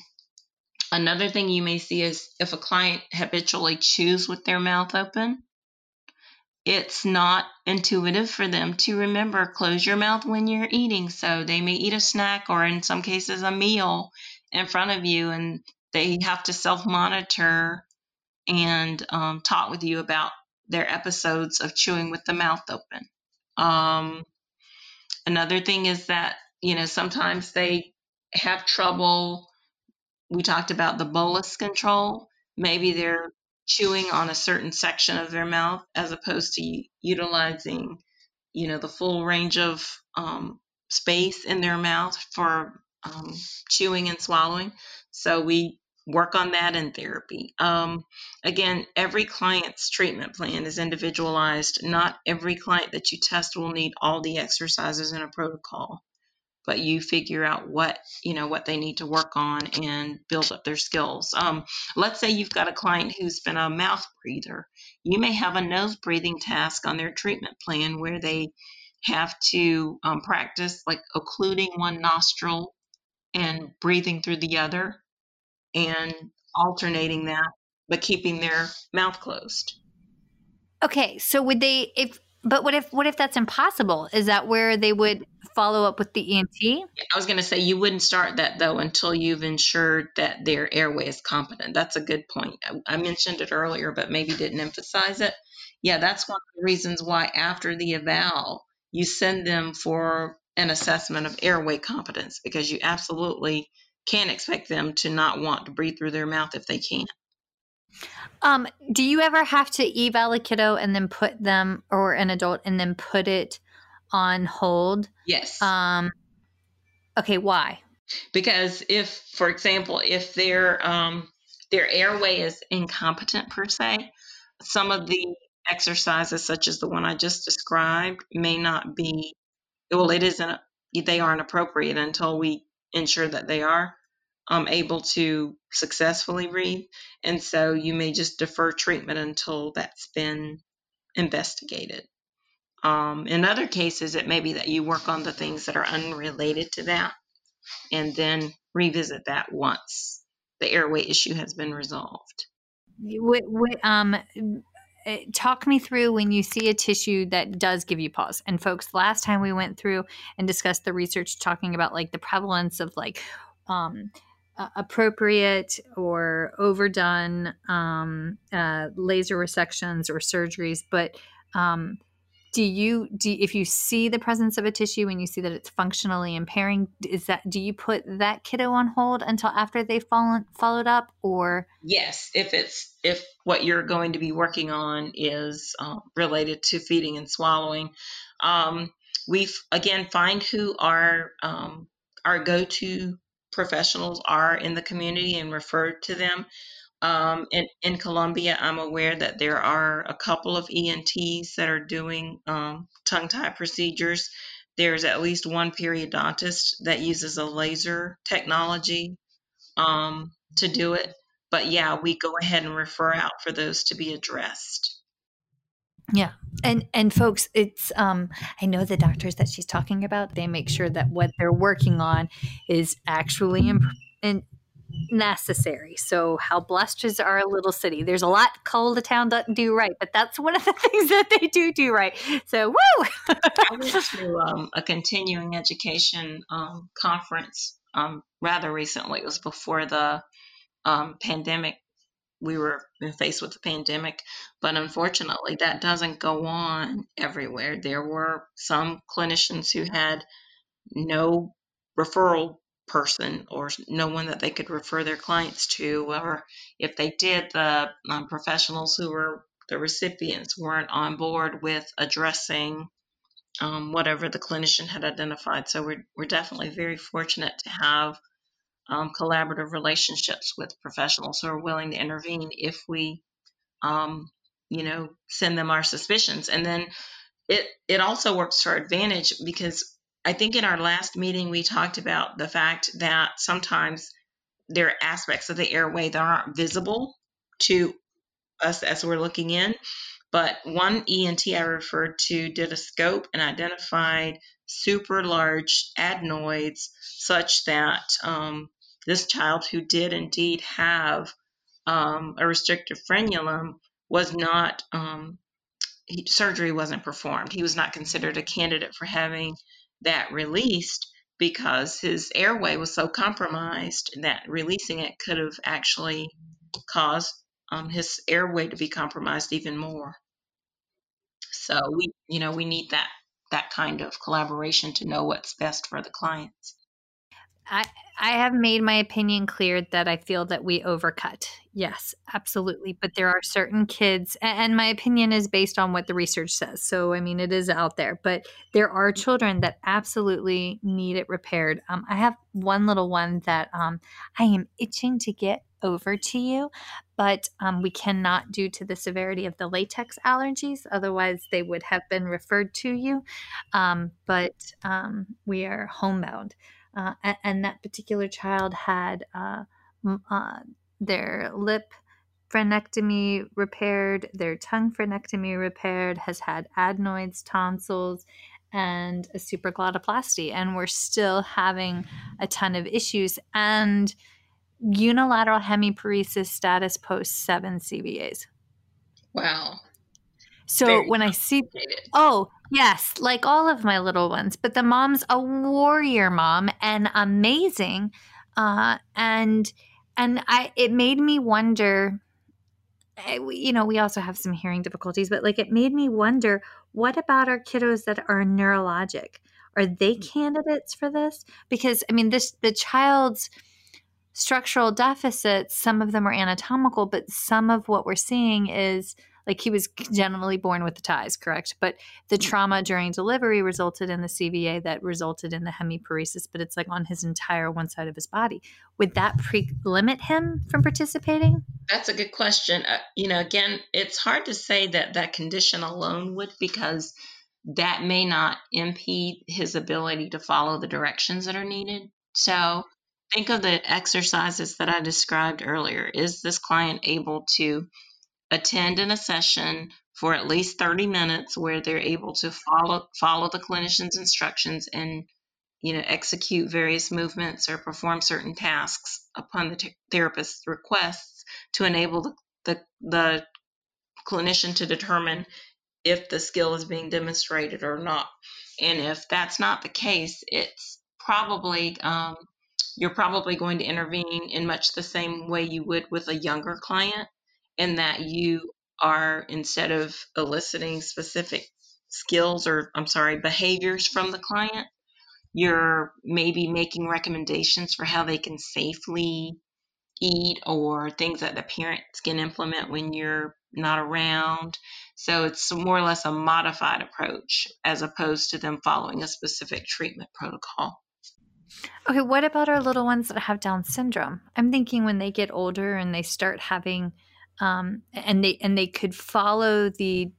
another thing you may see is if a client habitually chews with their mouth open, it's not intuitive for them to remember close your mouth when you're eating. So they may eat a snack or, in some cases, a meal in front of you, and they have to self monitor and um, talk with you about their episodes of chewing with the mouth open. Um, another thing is that, you know, sometimes they have trouble. We talked about the bolus control. Maybe they're chewing on a certain section of their mouth as opposed to utilizing, you know, the full range of um, space in their mouth for um, chewing and swallowing. So we work on that in therapy. Um, again, every client's treatment plan is individualized. Not every client that you test will need all the exercises in a protocol but you figure out what you know what they need to work on and build up their skills. Um, let's say you've got a client who's been a mouth breather. You may have a nose breathing task on their treatment plan where they have to um, practice like occluding one nostril and breathing through the other and alternating that but keeping their mouth closed. Okay so would they if but what if what if that's impossible? Is that where they would follow up with the ENT? I was going to say you wouldn't start that though until you've ensured that their airway is competent. That's a good point. I, mentioned it earlier, but maybe didn't emphasize it. Yeah, that's one of the reasons why after the eval you send them for an assessment of airway competence because you absolutely can't expect them to not want to breathe through their mouth if they can. Um, do you ever have to eval a kiddo and then put them or an adult and then put it on hold? Yes. Um, okay, why? Because if, for example, if their um, their airway is incompetent per se, some of the exercises, such as the one I just described, may not be, well, it isn't, they aren't appropriate until we ensure that they are um, able to successfully breathe. And so you may just defer treatment until that's been investigated. Um, in other cases, it may be that you work on the things that are unrelated to that and then revisit that once the airway issue has been resolved. um, eh, talk me through when you see a tissue that does give you pause. And folks, last time we went through and discussed the research talking about like the prevalence of like um, uh, appropriate or overdone um, uh, laser resections or surgeries, but um, do you do if you see the presence of a tissue and you see that it's functionally impairing is that do you put that kiddo on hold until after they've fallen, followed up or? Yes if it's if what you're going to be working on is uh, related to feeding and swallowing um, we again find who our um, our go-to professionals are in the community and refer to them um, in, in Columbia, I'm aware that there are a couple of ENTs that are doing um, tongue tie procedures. There's at least one periodontist that uses a laser technology um, to do it. But yeah, we go ahead and refer out for those to be addressed. Yeah. And and folks, it's um I know the doctors that she's talking about, they make sure that what they're working on is actually imp- and necessary. So, how blessed is our little city? There's a lot Cola Town doesn't do right, but that's one of the things that they do do right. So, woo! I went to um, a continuing education um, conference um, rather recently. It was before the um, pandemic. We were faced with the pandemic, but unfortunately, that doesn't go on everywhere. There were some clinicians who had no referral person or no one that they could refer their clients to, or if they did, the um, professionals who were the recipients weren't on board with addressing um, whatever the clinician had identified. So we're, we're definitely very fortunate to have um, collaborative relationships with professionals who are willing to intervene if we, um, you know, send them our suspicions. And then it, it also works to our advantage because I think in our last meeting, we talked about the fact that sometimes there are aspects of the airway that aren't visible to us as we're looking in. But one ENT I referred to did a scope and identified super large adenoids, such that um, this child who did indeed have um, a restrictive frenulum was not, um, he, surgery wasn't performed. He was not considered a candidate for having that released because his airway was so compromised that releasing it could have actually caused um, his airway to be compromised even more. So we, you know, we need that that kind of collaboration to know what's best for the clients. I I have made my opinion clear that I feel that we overcut. Yes, absolutely. But there are certain kids, and my opinion is based on what the research says. So, I mean, it is out there, but there are children that absolutely need it repaired. Um, I have one little one that um, I am itching to get over to you, but um, we cannot due to the severity of the latex allergies. Otherwise, they would have been referred to you. Um, but um, we are homebound uh, and, that particular child had uh, uh, their lip frenectomy repaired, their tongue frenectomy repaired, has had adenoids, tonsils, and a supraglottoplasty, and we're still having a ton of issues and unilateral hemiparesis status post seven CVAs. Wow. So Very when I see, oh, yes, like all of my little ones, but the mom's a warrior mom and amazing. Uh, and, and I, it made me wonder, eh, you know, we also have some hearing difficulties, but like it made me wonder what about our kiddos that are neurologic? Are they mm. candidates for this? Because, I mean, this, the child's, structural deficits, some of them are anatomical, but some of what we're seeing is like he was generally born with the ties, correct? But the mm. trauma during delivery resulted in the CVA that resulted in the hemiparesis, but it's like on his entire one side of his body. Would that pre limit him from participating? That's a good question. Uh, you know, again, it's hard to say that that condition alone would because that may not impede his ability to follow the directions that are needed. So think of the exercises that I described earlier. Is this client able to attend in a session for at least 30 minutes where they're able to follow follow the clinician's instructions and you know execute various movements or perform certain tasks upon the therapist's requests to enable the, the, the clinician to determine if the skill is being demonstrated or not and if that's not the case it's probably um, you're probably going to intervene in much the same way you would with a younger client in that you are instead of eliciting specific skills or I'm sorry behaviors from the client you're maybe making recommendations for how they can safely eat or things that the parents can implement when you're not around. So it's more or less a modified approach as opposed to them following a specific treatment protocol. Okay, what about our little ones that have Down syndrome? I'm thinking when they get older and they start having, um, and they and they could follow the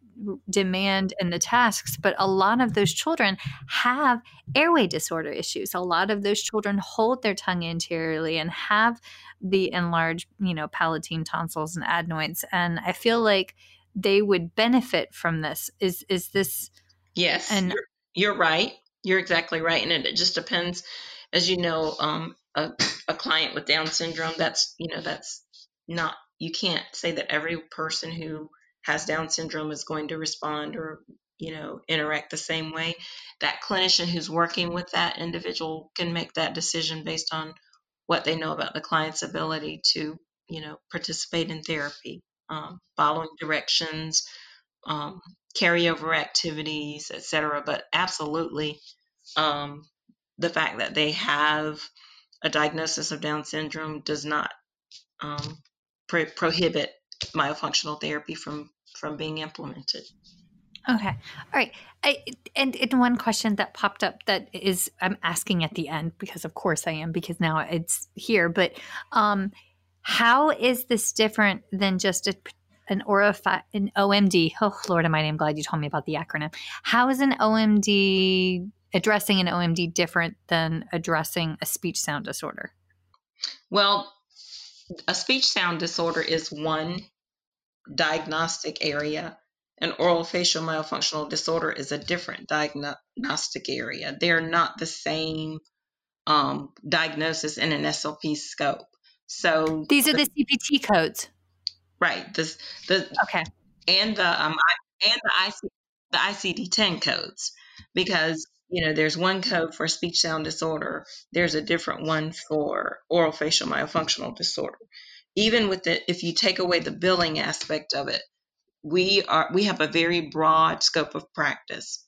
demand and the tasks but a lot of those children have airway disorder issues. A lot of those children hold their tongue anteriorly and have the enlarged you know palatine tonsils and adenoids and i feel like they would benefit from this. Is is this yes and you're, you're right. You're exactly right and it, it just depends as you know um, a, a client with down syndrome that's you know that's not you can't say that every person who has Down syndrome is going to respond or you know interact the same way. That clinician who's working with that individual can make that decision based on what they know about the client's ability to you know participate in therapy, um, following directions, um, carryover activities, etc. But absolutely, um, the fact that they have a diagnosis of Down syndrome does not um, pro- prohibit myofunctional therapy from from being implemented. Okay. All right. I, and, and one question that popped up that is I'm asking at the end because of course I am because now it's here. But um, how is this different than just a, an orofi- an OMD? Oh Lord Almighty, I'm glad you told me about the acronym. How is an OMD addressing an OMD different than addressing a speech sound disorder? Well, a speech sound disorder is one diagnostic area. An oral facial myofunctional disorder is a different diagnostic area. They're not the same um, diagnosis in an SLP scope. So these are the, the CPT codes, right? This the okay, and the um and the IC the ICD-10 codes because you know there's one code for speech sound disorder. There's a different one for oral facial myofunctional disorder. Even with the if you take away the billing aspect of it we are we have a very broad scope of practice.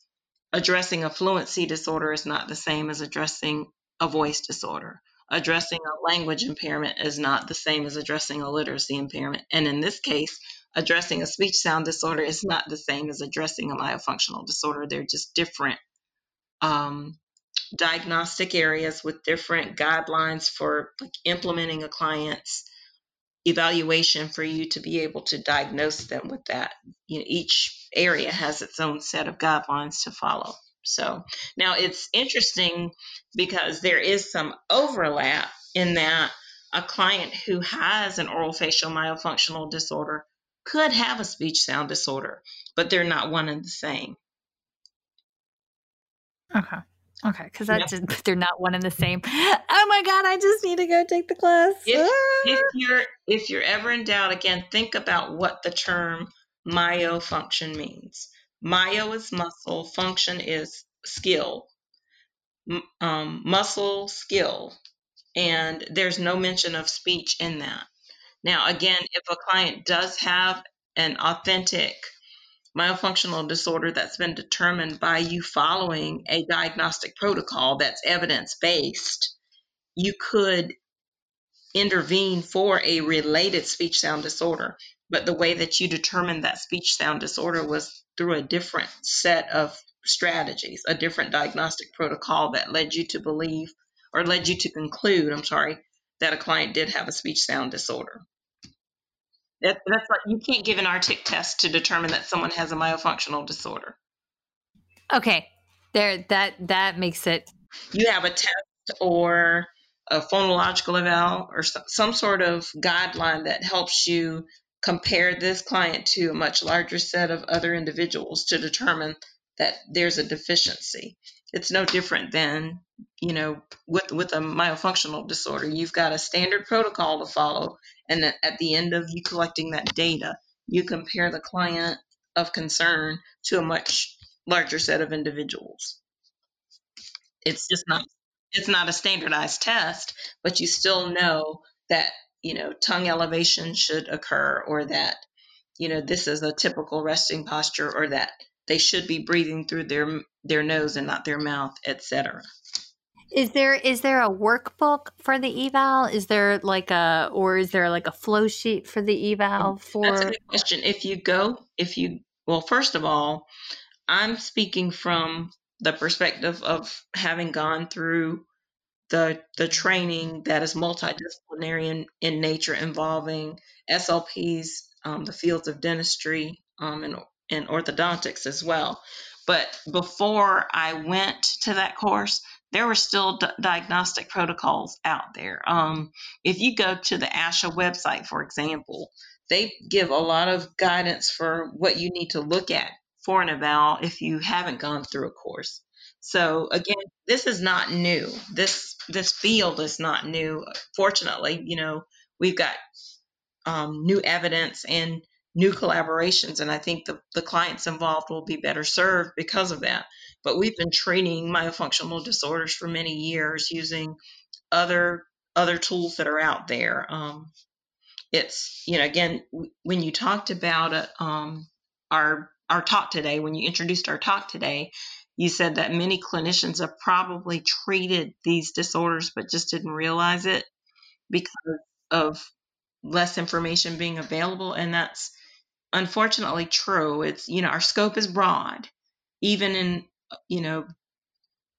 Addressing a fluency disorder is not the same as addressing a voice disorder. Addressing a language impairment is not the same as addressing a literacy impairment. And in this case addressing a speech sound disorder is not the same as addressing a myofunctional disorder. They're just different um, diagnostic areas with different guidelines for like, implementing a client's evaluation for you to be able to diagnose them with that. You know, each area has its own set of guidelines to follow. So now it's interesting because there is some overlap in that a client who has an oral facial myofunctional disorder could have a speech sound disorder, but they're not one and the same. Okay. Okay, because that's yep. they're not one and the same. Oh my god, I just need to go take the class. If, if you're if you're ever in doubt, again, think about what the term myofunction means. Myo is muscle, function is skill, um, muscle skill, and there's no mention of speech in that. Now, again, if a client does have an authentic myofunctional disorder that's been determined by you following a diagnostic protocol that's evidence based, you could intervene for a related speech sound disorder. But the way that you determined that speech sound disorder was through a different set of strategies, a different diagnostic protocol that led you to believe or led you to conclude, I'm sorry, that a client did have a speech sound disorder. That, that's like you can't give an artic test to determine that someone has a myofunctional disorder. Okay, there that that makes it. You have a test or a phonological eval or some, some sort of guideline that helps you compare this client to a much larger set of other individuals to determine that there's a deficiency. It's no different than, you know, with with a myofunctional disorder. You've got a standard protocol to follow, and at the end of you collecting that data, you compare the client of concern to a much larger set of individuals. It's just not it's not a standardized test, but you still know that, you know, tongue elevation should occur or that, you know, this is a typical resting posture or that they should be breathing through their their nose and not their mouth, etc. Is there is there a workbook for the eval? Is there like a or is there like a flow sheet for the eval for That's a good question. If you go, if you well, first of all, I'm speaking from the perspective of having gone through the the training that is multidisciplinary in, in nature, involving SLPs, um, the fields of dentistry, um, and and orthodontics as well. But before I went to that course, there were still d- diagnostic protocols out there. Um, if you go to the ASHA website, for example, they give a lot of guidance for what you need to look at for an eval if you haven't gone through a course. So again, this is not new. This this field is not new. Fortunately, you know, we've got um, new evidence and new collaborations, and I think the, the clients involved will be better served because of that. But we've been treating myofunctional disorders for many years using other other tools that are out there. Um, it's you know again when you talked about it, um, our our talk today, when you introduced our talk today, you said that many clinicians have probably treated these disorders but just didn't realize it because of less information being available and that's unfortunately true it's you know our scope is broad even in you know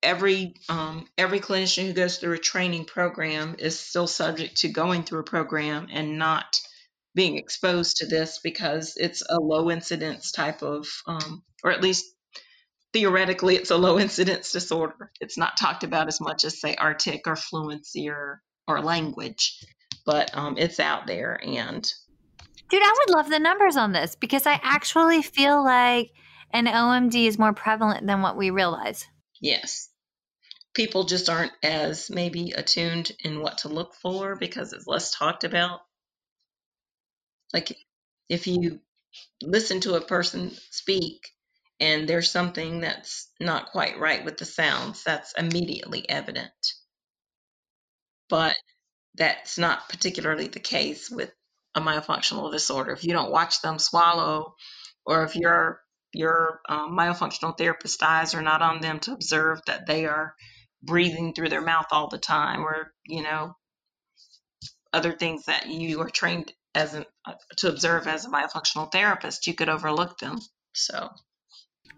every um, every clinician who goes through a training program is still subject to going through a program and not being exposed to this because it's a low incidence type of um, or at least theoretically it's a low incidence disorder. It's not talked about as much as say artic or fluency or or language, but um, it's out there. And dude, I would love the numbers on this because I actually feel like an OMD is more prevalent than what we realize. Yes. People just aren't as maybe attuned in what to look for because it's less talked about. Like if you listen to a person speak and there's something that's not quite right with the sounds, that's immediately evident. But that's not particularly the case with a myofunctional disorder. If you don't watch them swallow, or if your your um, myofunctional therapist eyes are not on them to observe that they are breathing through their mouth all the time, or you know other things that you are trained as an, uh, to observe as a myofunctional therapist, you could overlook them. So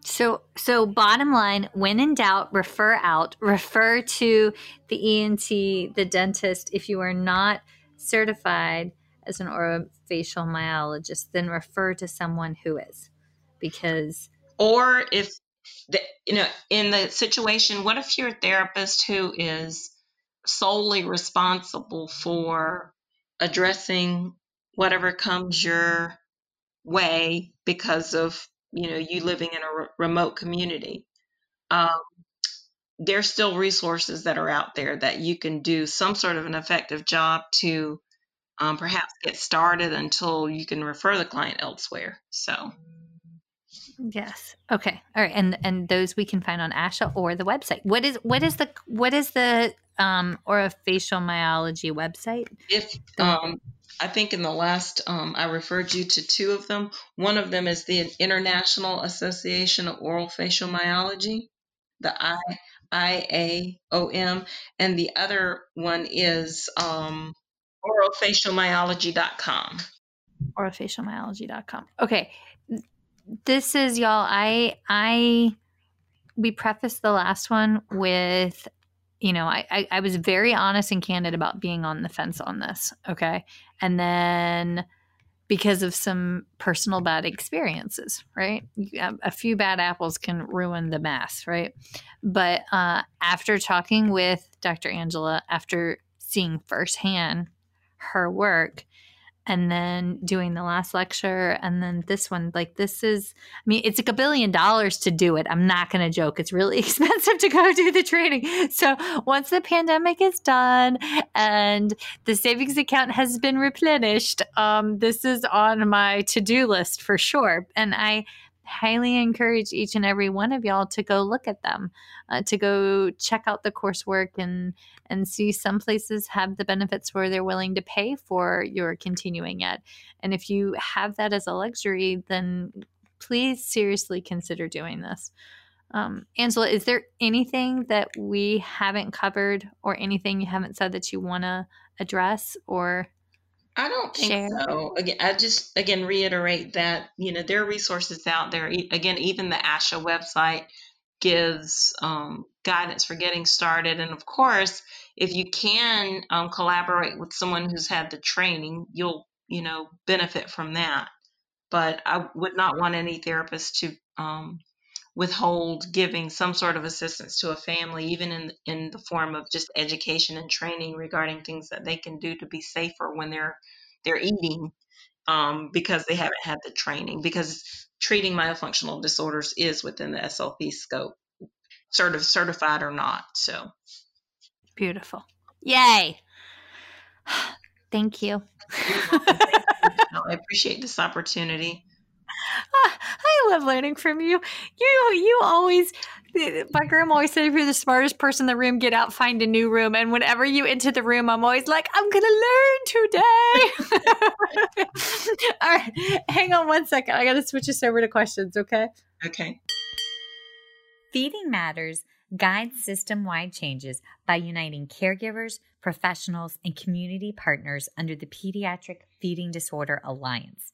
so, so bottom line, when in doubt, refer out. Refer to the ENT, the dentist. If you are not certified as an orofacial myologist, then refer to someone who is, because. Or if the, you know, in the situation, what if you're a therapist who is solely responsible for addressing whatever comes your way because of you know you living in a re- remote community um, there's still resources that are out there that you can do some sort of an effective job to um, perhaps get started until you can refer the client elsewhere so yes okay all right and and those we can find on asha or the website what is what is the what is the um orofacial myology website if um I think in the last, um, I referred you to two of them. One of them is the International Association of Orofacial Myology, the I I A O M, and the other one is um, oralfacialmyology.com. Oralfacialmyology.com. Okay. This is y'all. I, I, we prefaced the last one with you know, I, I, I was very honest and candid about being on the fence on this. Okay. And then because of some personal bad experiences, right? A few bad apples can ruin the mass, right? But uh, after talking with Dr. Angela, after seeing firsthand her work, and then doing the last lecture and then this one like this is i mean it's like a billion dollars to do it. I'm not going to joke. It's really expensive to go do the training. So once the pandemic is done and the savings account has been replenished um, this is on my to-do list for sure. And i highly encourage each and every one of y'all to go look at them, uh, to go check out the coursework and and see some places have the benefits where they're willing to pay for your continuing ed. And if you have that as a luxury, then please seriously consider doing this. Um, Angela, is there anything that we haven't covered or anything you haven't said that you want to address or I don't think Share. so. Again, I just again reiterate that you know there are resources out there. Again, even the ASHA website gives um, guidance for getting started, and of course, if you can um, collaborate with someone who's had the training, you'll you know benefit from that. But I would not want any therapist to um, withhold giving some sort of assistance to a family, even in in the form of just education and training regarding things that they can do to be safer when they're they're eating, um, because they haven't had the training. Because treating myofunctional disorders is within the SLP scope, certi- certified or not. So beautiful! Yay! Thank you. I appreciate this opportunity. I love learning from you. You you always my grandma always said if you're the smartest person in the room, get out, find a new room. And whenever you enter the room, I'm always like, I'm gonna learn today. All right. Hang on one second. I gotta switch us over to questions, okay? Okay. Feeding Matters guides system wide changes by uniting caregivers, professionals, and community partners under the Pediatric Feeding Disorder Alliance.